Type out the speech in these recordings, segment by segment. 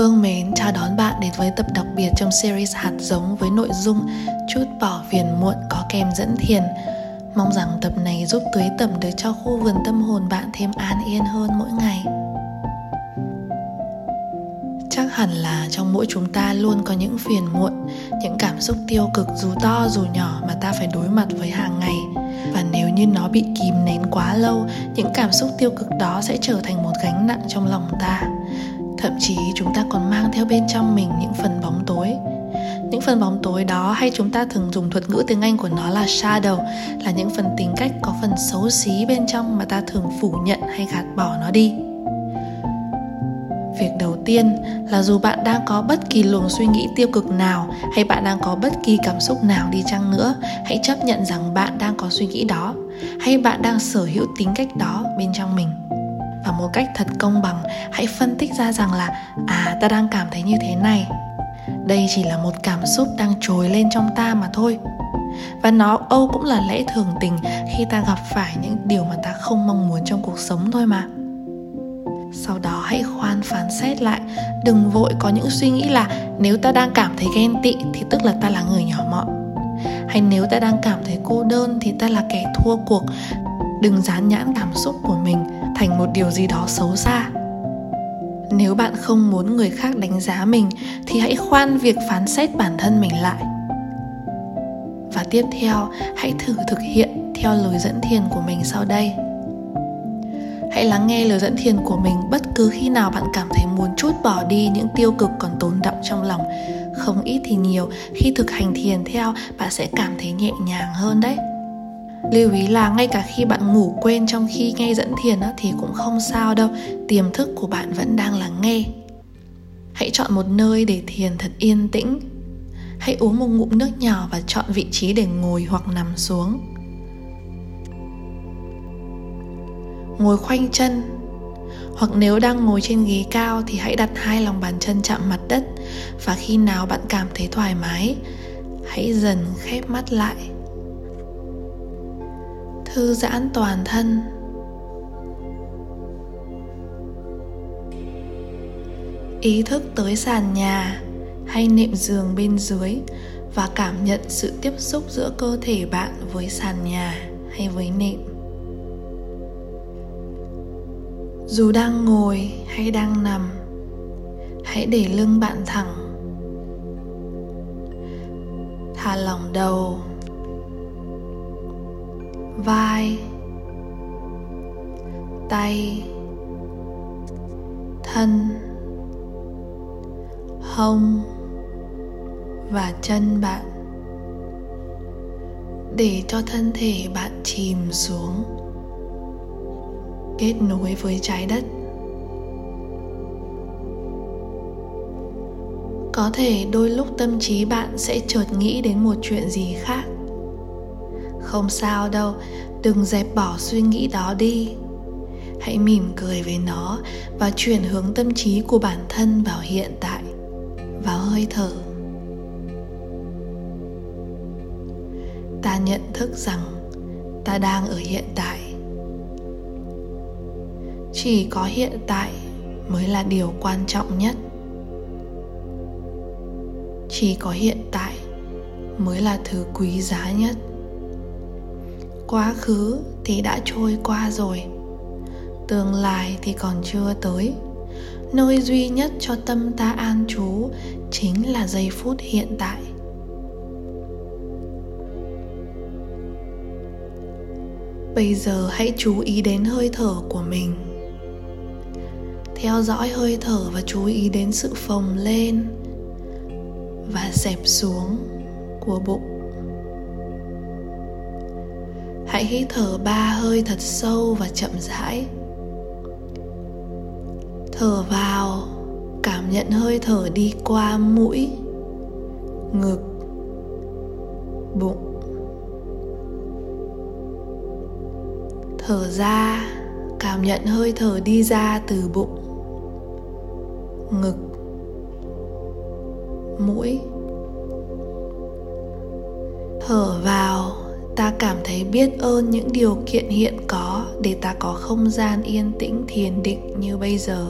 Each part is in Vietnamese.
Hương mến chào đón bạn đến với tập đặc biệt trong series hạt giống với nội dung Chút bỏ phiền muộn có kèm dẫn thiền. Mong rằng tập này giúp tưới tẩm được cho khu vườn tâm hồn bạn thêm an yên hơn mỗi ngày. Chắc hẳn là trong mỗi chúng ta luôn có những phiền muộn, Những cảm xúc tiêu cực dù to dù nhỏ mà ta phải đối mặt với hàng ngày. Và nếu như nó bị kìm nén quá lâu, Những cảm xúc tiêu cực đó sẽ trở thành một gánh nặng trong lòng ta thậm chí chúng ta còn mang theo bên trong mình những phần bóng tối những phần bóng tối đó hay chúng ta thường dùng thuật ngữ tiếng Anh của nó là shadow là những phần tính cách có phần xấu xí bên trong mà ta thường phủ nhận hay gạt bỏ nó đi. Việc đầu tiên là dù bạn đang có bất kỳ luồng suy nghĩ tiêu cực nào hay bạn đang có bất kỳ cảm xúc nào đi chăng nữa, hãy chấp nhận rằng bạn đang có suy nghĩ đó hay bạn đang sở hữu tính cách đó bên trong mình và một cách thật công bằng, hãy phân tích ra rằng là à ta đang cảm thấy như thế này. Đây chỉ là một cảm xúc đang trồi lên trong ta mà thôi. Và nó âu cũng là lẽ thường tình khi ta gặp phải những điều mà ta không mong muốn trong cuộc sống thôi mà. Sau đó hãy khoan phán xét lại, đừng vội có những suy nghĩ là nếu ta đang cảm thấy ghen tị thì tức là ta là người nhỏ mọn. Hay nếu ta đang cảm thấy cô đơn thì ta là kẻ thua cuộc. Đừng dán nhãn cảm xúc của mình thành một điều gì đó xấu xa. Nếu bạn không muốn người khác đánh giá mình, thì hãy khoan việc phán xét bản thân mình lại. Và tiếp theo, hãy thử thực hiện theo lời dẫn thiền của mình sau đây. Hãy lắng nghe lời dẫn thiền của mình bất cứ khi nào bạn cảm thấy muốn chút bỏ đi những tiêu cực còn tồn đọng trong lòng. Không ít thì nhiều, khi thực hành thiền theo, bạn sẽ cảm thấy nhẹ nhàng hơn đấy lưu ý là ngay cả khi bạn ngủ quên trong khi nghe dẫn thiền á, thì cũng không sao đâu. Tiềm thức của bạn vẫn đang lắng nghe. Hãy chọn một nơi để thiền thật yên tĩnh. Hãy uống một ngụm nước nhỏ và chọn vị trí để ngồi hoặc nằm xuống. Ngồi khoanh chân. Hoặc nếu đang ngồi trên ghế cao thì hãy đặt hai lòng bàn chân chạm mặt đất. Và khi nào bạn cảm thấy thoải mái hãy dần khép mắt lại thư giãn toàn thân. Ý thức tới sàn nhà hay nệm giường bên dưới và cảm nhận sự tiếp xúc giữa cơ thể bạn với sàn nhà hay với nệm. Dù đang ngồi hay đang nằm, hãy để lưng bạn thẳng. Thả lỏng đầu vai, tay, thân, hông và chân bạn. Để cho thân thể bạn chìm xuống, kết nối với trái đất. Có thể đôi lúc tâm trí bạn sẽ chợt nghĩ đến một chuyện gì khác không sao đâu. Đừng dẹp bỏ suy nghĩ đó đi. Hãy mỉm cười với nó và chuyển hướng tâm trí của bản thân vào hiện tại. Vào hơi thở. Ta nhận thức rằng ta đang ở hiện tại. Chỉ có hiện tại mới là điều quan trọng nhất. Chỉ có hiện tại mới là thứ quý giá nhất quá khứ thì đã trôi qua rồi. Tương lai thì còn chưa tới. Nơi duy nhất cho tâm ta an trú chính là giây phút hiện tại. Bây giờ hãy chú ý đến hơi thở của mình. Theo dõi hơi thở và chú ý đến sự phồng lên và xẹp xuống của bụng. Hãy hít thở ba hơi thật sâu và chậm rãi. Thở vào, cảm nhận hơi thở đi qua mũi, ngực, bụng. Thở ra, cảm nhận hơi thở đi ra từ bụng, ngực, mũi. Thở vào ta cảm thấy biết ơn những điều kiện hiện có để ta có không gian yên tĩnh thiền định như bây giờ.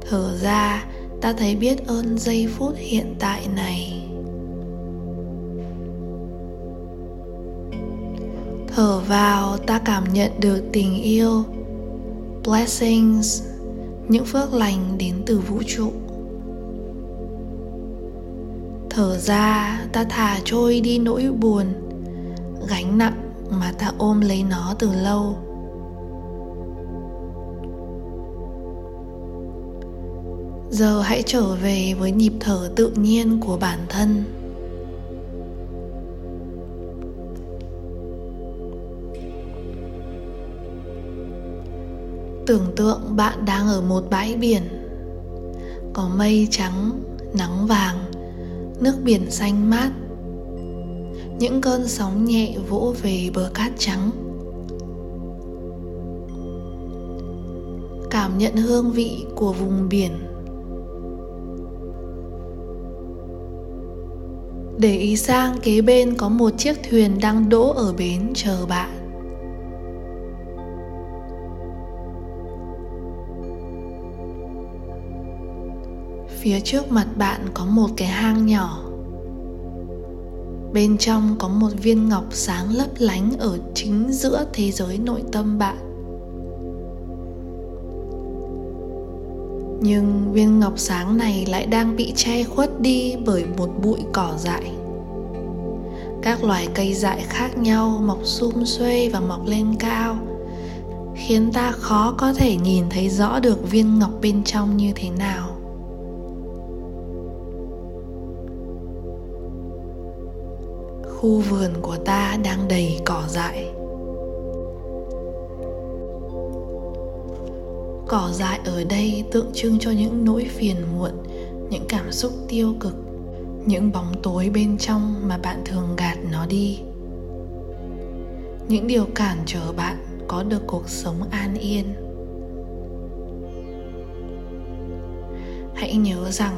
Thở ra, ta thấy biết ơn giây phút hiện tại này. Thở vào, ta cảm nhận được tình yêu, blessings, những phước lành đến từ vũ trụ thở ra, ta thả trôi đi nỗi buồn. Gánh nặng mà ta ôm lấy nó từ lâu. Giờ hãy trở về với nhịp thở tự nhiên của bản thân. Tưởng tượng bạn đang ở một bãi biển. Có mây trắng, nắng vàng nước biển xanh mát. Những cơn sóng nhẹ vỗ về bờ cát trắng. Cảm nhận hương vị của vùng biển. Để ý sang kế bên có một chiếc thuyền đang đỗ ở bến chờ bạn. Phía trước mặt bạn có một cái hang nhỏ. Bên trong có một viên ngọc sáng lấp lánh ở chính giữa thế giới nội tâm bạn. Nhưng viên ngọc sáng này lại đang bị che khuất đi bởi một bụi cỏ dại. Các loài cây dại khác nhau mọc sum xuê và mọc lên cao, khiến ta khó có thể nhìn thấy rõ được viên ngọc bên trong như thế nào. Khu vườn của ta đang đầy cỏ dại. Cỏ dại ở đây tượng trưng cho những nỗi phiền muộn, những cảm xúc tiêu cực, những bóng tối bên trong mà bạn thường gạt nó đi. Những điều cản trở bạn có được cuộc sống an yên. Hãy nhớ rằng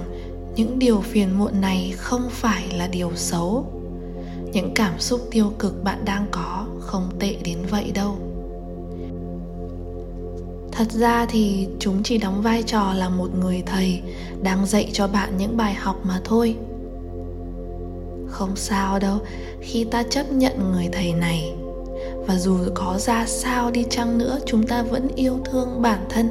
những điều phiền muộn này không phải là điều xấu những cảm xúc tiêu cực bạn đang có không tệ đến vậy đâu. Thật ra thì chúng chỉ đóng vai trò là một người thầy đang dạy cho bạn những bài học mà thôi. Không sao đâu, khi ta chấp nhận người thầy này, và dù có ra sao đi chăng nữa, chúng ta vẫn yêu thương bản thân.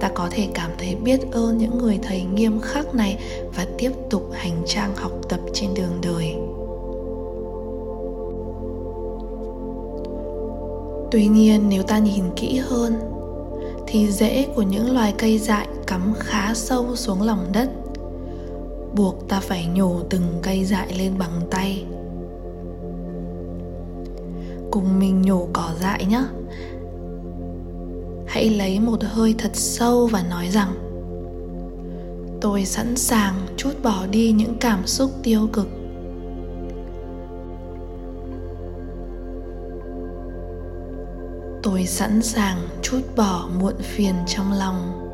Ta có thể cảm thấy biết ơn những người thầy nghiêm khắc này và tiếp tục hành trang học tập trên đường đời. Tuy nhiên, nếu ta nhìn kỹ hơn, thì rễ của những loài cây dại cắm khá sâu xuống lòng đất. Buộc ta phải nhổ từng cây dại lên bằng tay. Cùng mình nhổ cỏ dại nhé hãy lấy một hơi thật sâu và nói rằng, tôi sẵn sàng chút bỏ đi những cảm xúc tiêu cực tôi sẵn sàng chút bỏ muộn phiền trong lòng.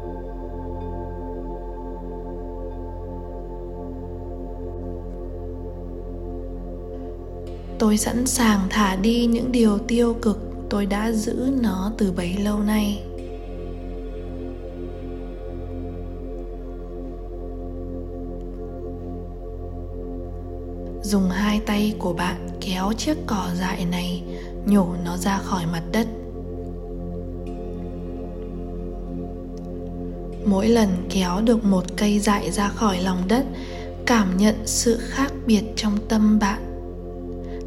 Tôi sẵn sàng thả đi những điều tiêu cực tôi đã giữ nó từ bấy lâu nay. Dùng hai tay của bạn kéo chiếc cỏ dại này nhổ nó ra khỏi mặt đất. Mỗi lần kéo được một cây dại ra khỏi lòng đất, cảm nhận sự khác biệt trong tâm bạn.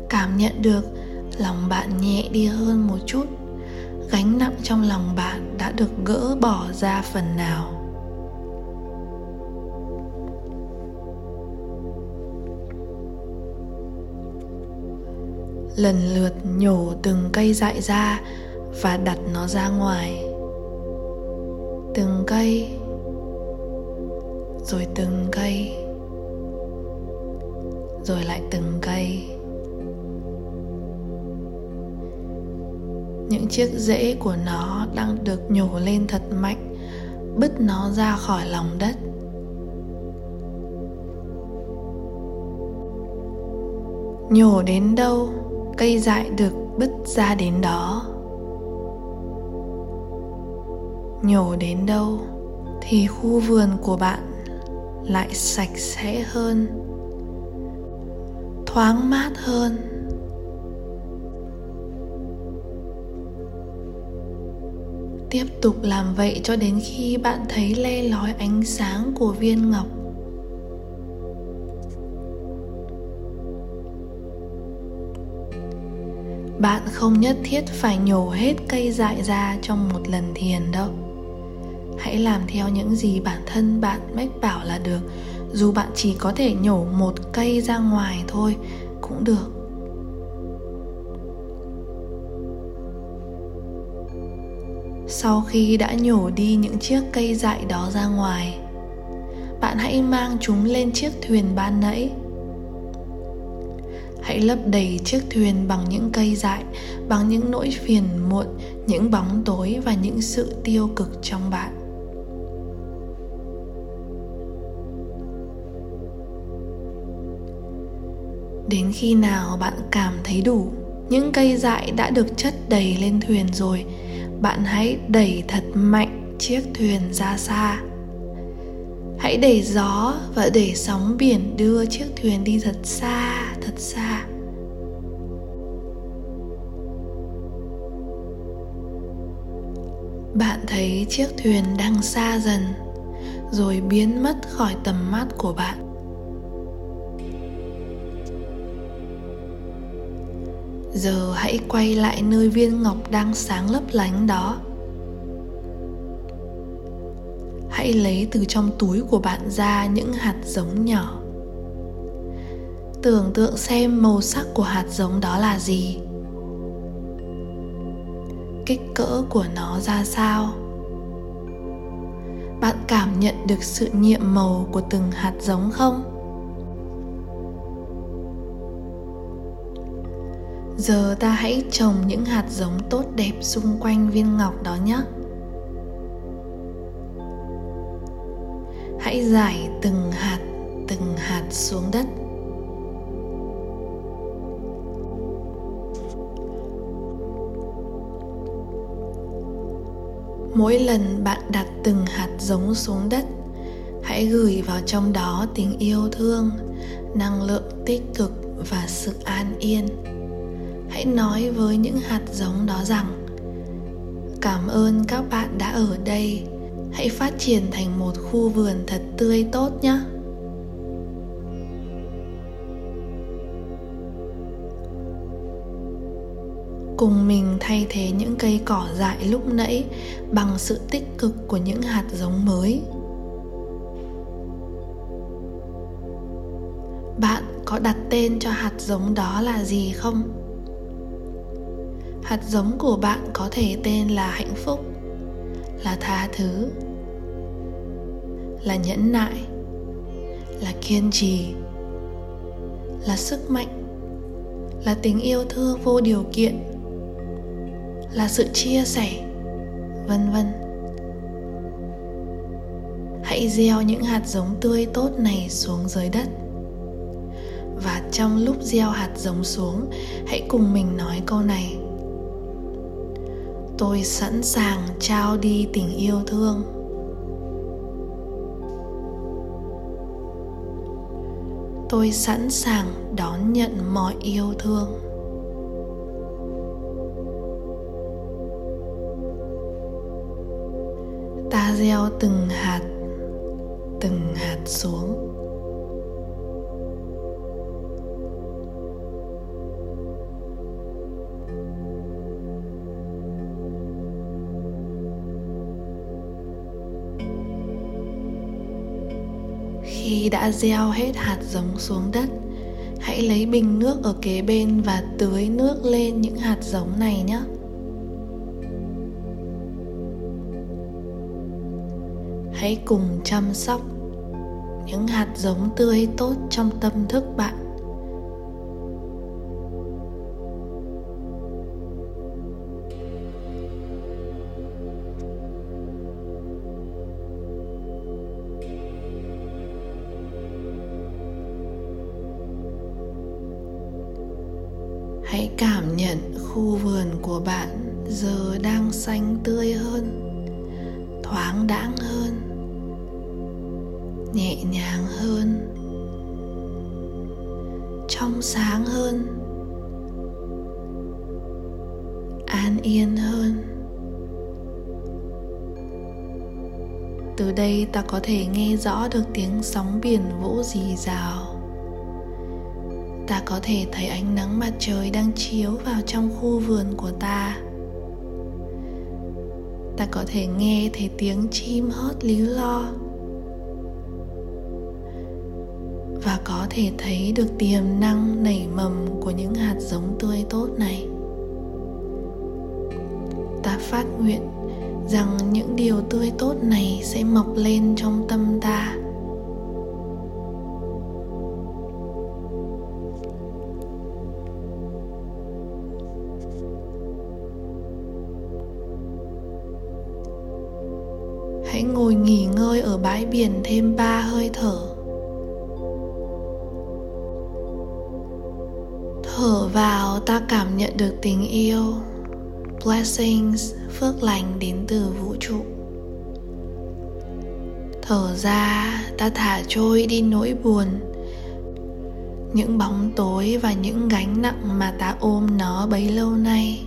Cảm nhận được lòng bạn nhẹ đi hơn một chút, gánh nặng trong lòng bạn đã được gỡ bỏ ra phần nào. Lần lượt nhổ từng cây dại ra và đặt nó ra ngoài từng cây, rồi từng cây, rồi lại từng cây. Những chiếc rễ của nó đang được nhổ lên thật mạnh, bứt nó ra khỏi lòng đất. Nhổ đến đâu, cây dại được bứt ra đến đó. Nhổ đến đâu thì khu vườn của bạn lại sạch sẽ hơn, thoáng mát hơn. Tiếp tục làm vậy cho đến khi bạn thấy le lói ánh sáng của viên ngọc. Bạn không nhất thiết phải nhổ hết cây dại ra trong một lần thiền đâu hãy làm theo những gì bản thân bạn mách bảo là được. Dù bạn chỉ có thể nhổ một cây ra ngoài thôi, cũng được. Sau khi đã nhổ đi những chiếc cây dại đó ra ngoài, bạn hãy mang chúng lên chiếc thuyền ban nãy. Hãy lấp đầy chiếc thuyền bằng những cây dại, bằng những nỗi phiền muộn, những bóng tối và những sự tiêu cực trong bạn. Đến khi nào bạn cảm thấy đủ, những cây dại đã được chất đầy lên thuyền rồi, bạn hãy đẩy thật mạnh chiếc thuyền ra xa. Hãy để gió và để sóng biển đưa chiếc thuyền đi thật xa thật xa. Bạn thấy chiếc thuyền đang xa dần, rồi biến mất khỏi tầm mắt của bạn. Giờ hãy quay lại nơi viên ngọc đang sáng lấp lánh đó. Hãy lấy từ trong túi của bạn ra những hạt giống nhỏ. Tưởng tượng xem màu sắc của hạt giống đó là gì. Kích cỡ của nó ra sao? Bạn cảm nhận được sự nhiệm màu của từng hạt giống không? Giờ ta hãy trồng những hạt giống tốt đẹp xung quanh viên ngọc đó nhé. Hãy giải từng hạt từng hạt xuống đất. Mỗi lần bạn đặt từng hạt giống xuống đất, hãy gửi vào trong đó tình yêu thương, năng lượng tích cực và sự an yên hãy nói với những hạt giống đó rằng, cảm ơn các bạn đã ở đây. Hãy phát triển thành một khu vườn thật tươi tốt nhé. Cùng mình thay thế những cây cỏ dại lúc nãy bằng sự tích cực của những hạt giống mới. Bạn có đặt tên cho hạt giống đó là gì không? Hạt giống của bạn có thể tên là hạnh phúc, là tha thứ, là nhẫn nại, là kiên trì, là sức mạnh, là tình yêu thương vô điều kiện, là sự chia sẻ, vân vân. Hãy gieo những hạt giống tươi tốt này xuống dưới đất. Và trong lúc gieo hạt giống xuống, hãy cùng mình nói câu này tôi sẵn sàng trao đi tình yêu thương. Tôi sẵn sàng đón nhận mọi yêu thương. Ta gieo từng hạt từng hạt xuống. Khi đã gieo hết hạt giống xuống đất. Hãy lấy bình nước ở kế bên và tưới nước lên những hạt giống này nhé. Hãy cùng chăm sóc những hạt giống tươi tốt trong tâm thức bạn. Hãy cảm nhận khu vườn của bạn giờ đang xanh tươi hơn, thoáng đãng hơn, nhẹ nhàng hơn, trong sáng hơn, an yên hơn. Từ đây ta có thể nghe rõ được tiếng sóng biển vỗ rì rào ta có thể thấy ánh nắng mặt trời đang chiếu vào trong khu vườn của ta. Ta có thể nghe thấy tiếng chim hót líu lo. Và có thể thấy được tiềm năng nảy mầm của những hạt giống tươi tốt này. Ta phát nguyện rằng những điều tươi tốt này sẽ mọc lên trong tâm ta. Ngồi nghỉ ngơi ở bãi biển thêm ba hơi thở. Thở vào ta cảm nhận được tình yêu, blessings, phước lành đến từ vũ trụ. Thở ra, ta thả trôi đi nỗi buồn, những bóng tối và những gánh nặng mà ta ôm nó bấy lâu nay.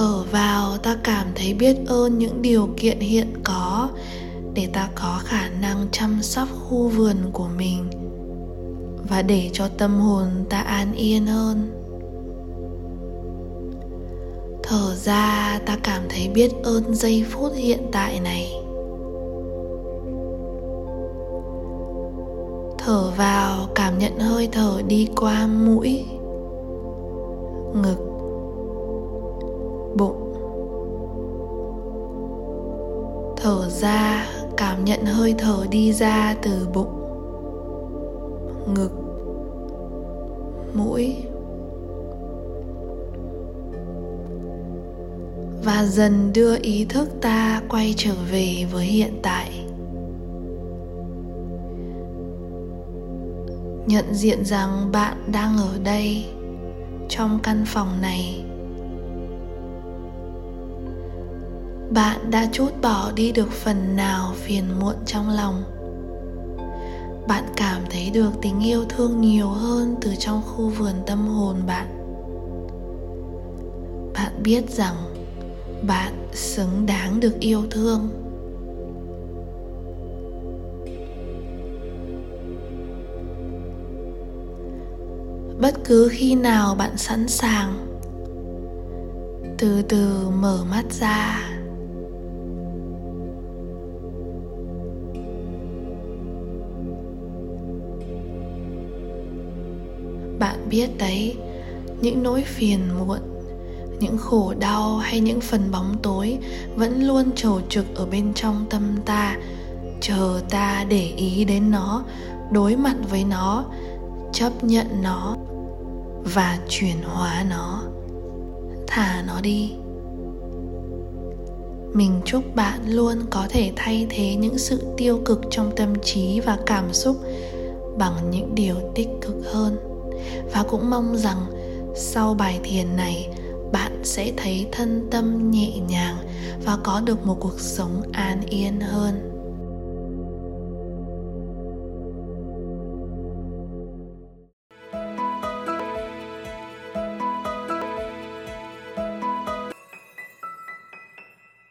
Thở vào, ta cảm thấy biết ơn những điều kiện hiện có để ta có khả năng chăm sóc khu vườn của mình và để cho tâm hồn ta an yên hơn. Thở ra, ta cảm thấy biết ơn giây phút hiện tại này. Thở vào, cảm nhận hơi thở đi qua mũi, ngực nhận hơi thở đi ra từ bụng, ngực, mũi, và dần đưa ý thức ta quay trở về với hiện tại. Nhận diện rằng bạn đang ở đây, trong căn phòng này. Bạn đã chút bỏ đi được phần nào phiền muộn trong lòng. Bạn cảm thấy được tình yêu thương nhiều hơn từ trong khu vườn tâm hồn bạn. Bạn biết rằng bạn xứng đáng được yêu thương. Bất cứ khi nào bạn sẵn sàng, từ từ mở mắt ra biết đấy, những nỗi phiền muộn, những khổ đau hay những phần bóng tối vẫn luôn trầu trực ở bên trong tâm ta, chờ ta để ý đến nó, đối mặt với nó, chấp nhận nó và chuyển hóa nó. Thả nó đi. Mình chúc bạn luôn có thể thay thế những sự tiêu cực trong tâm trí và cảm xúc bằng những điều tích cực hơn và cũng mong rằng sau bài thiền này, bạn sẽ thấy thân tâm nhẹ nhàng và có được một cuộc sống an yên hơn.